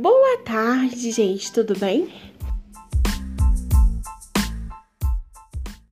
Boa tarde, gente, tudo bem?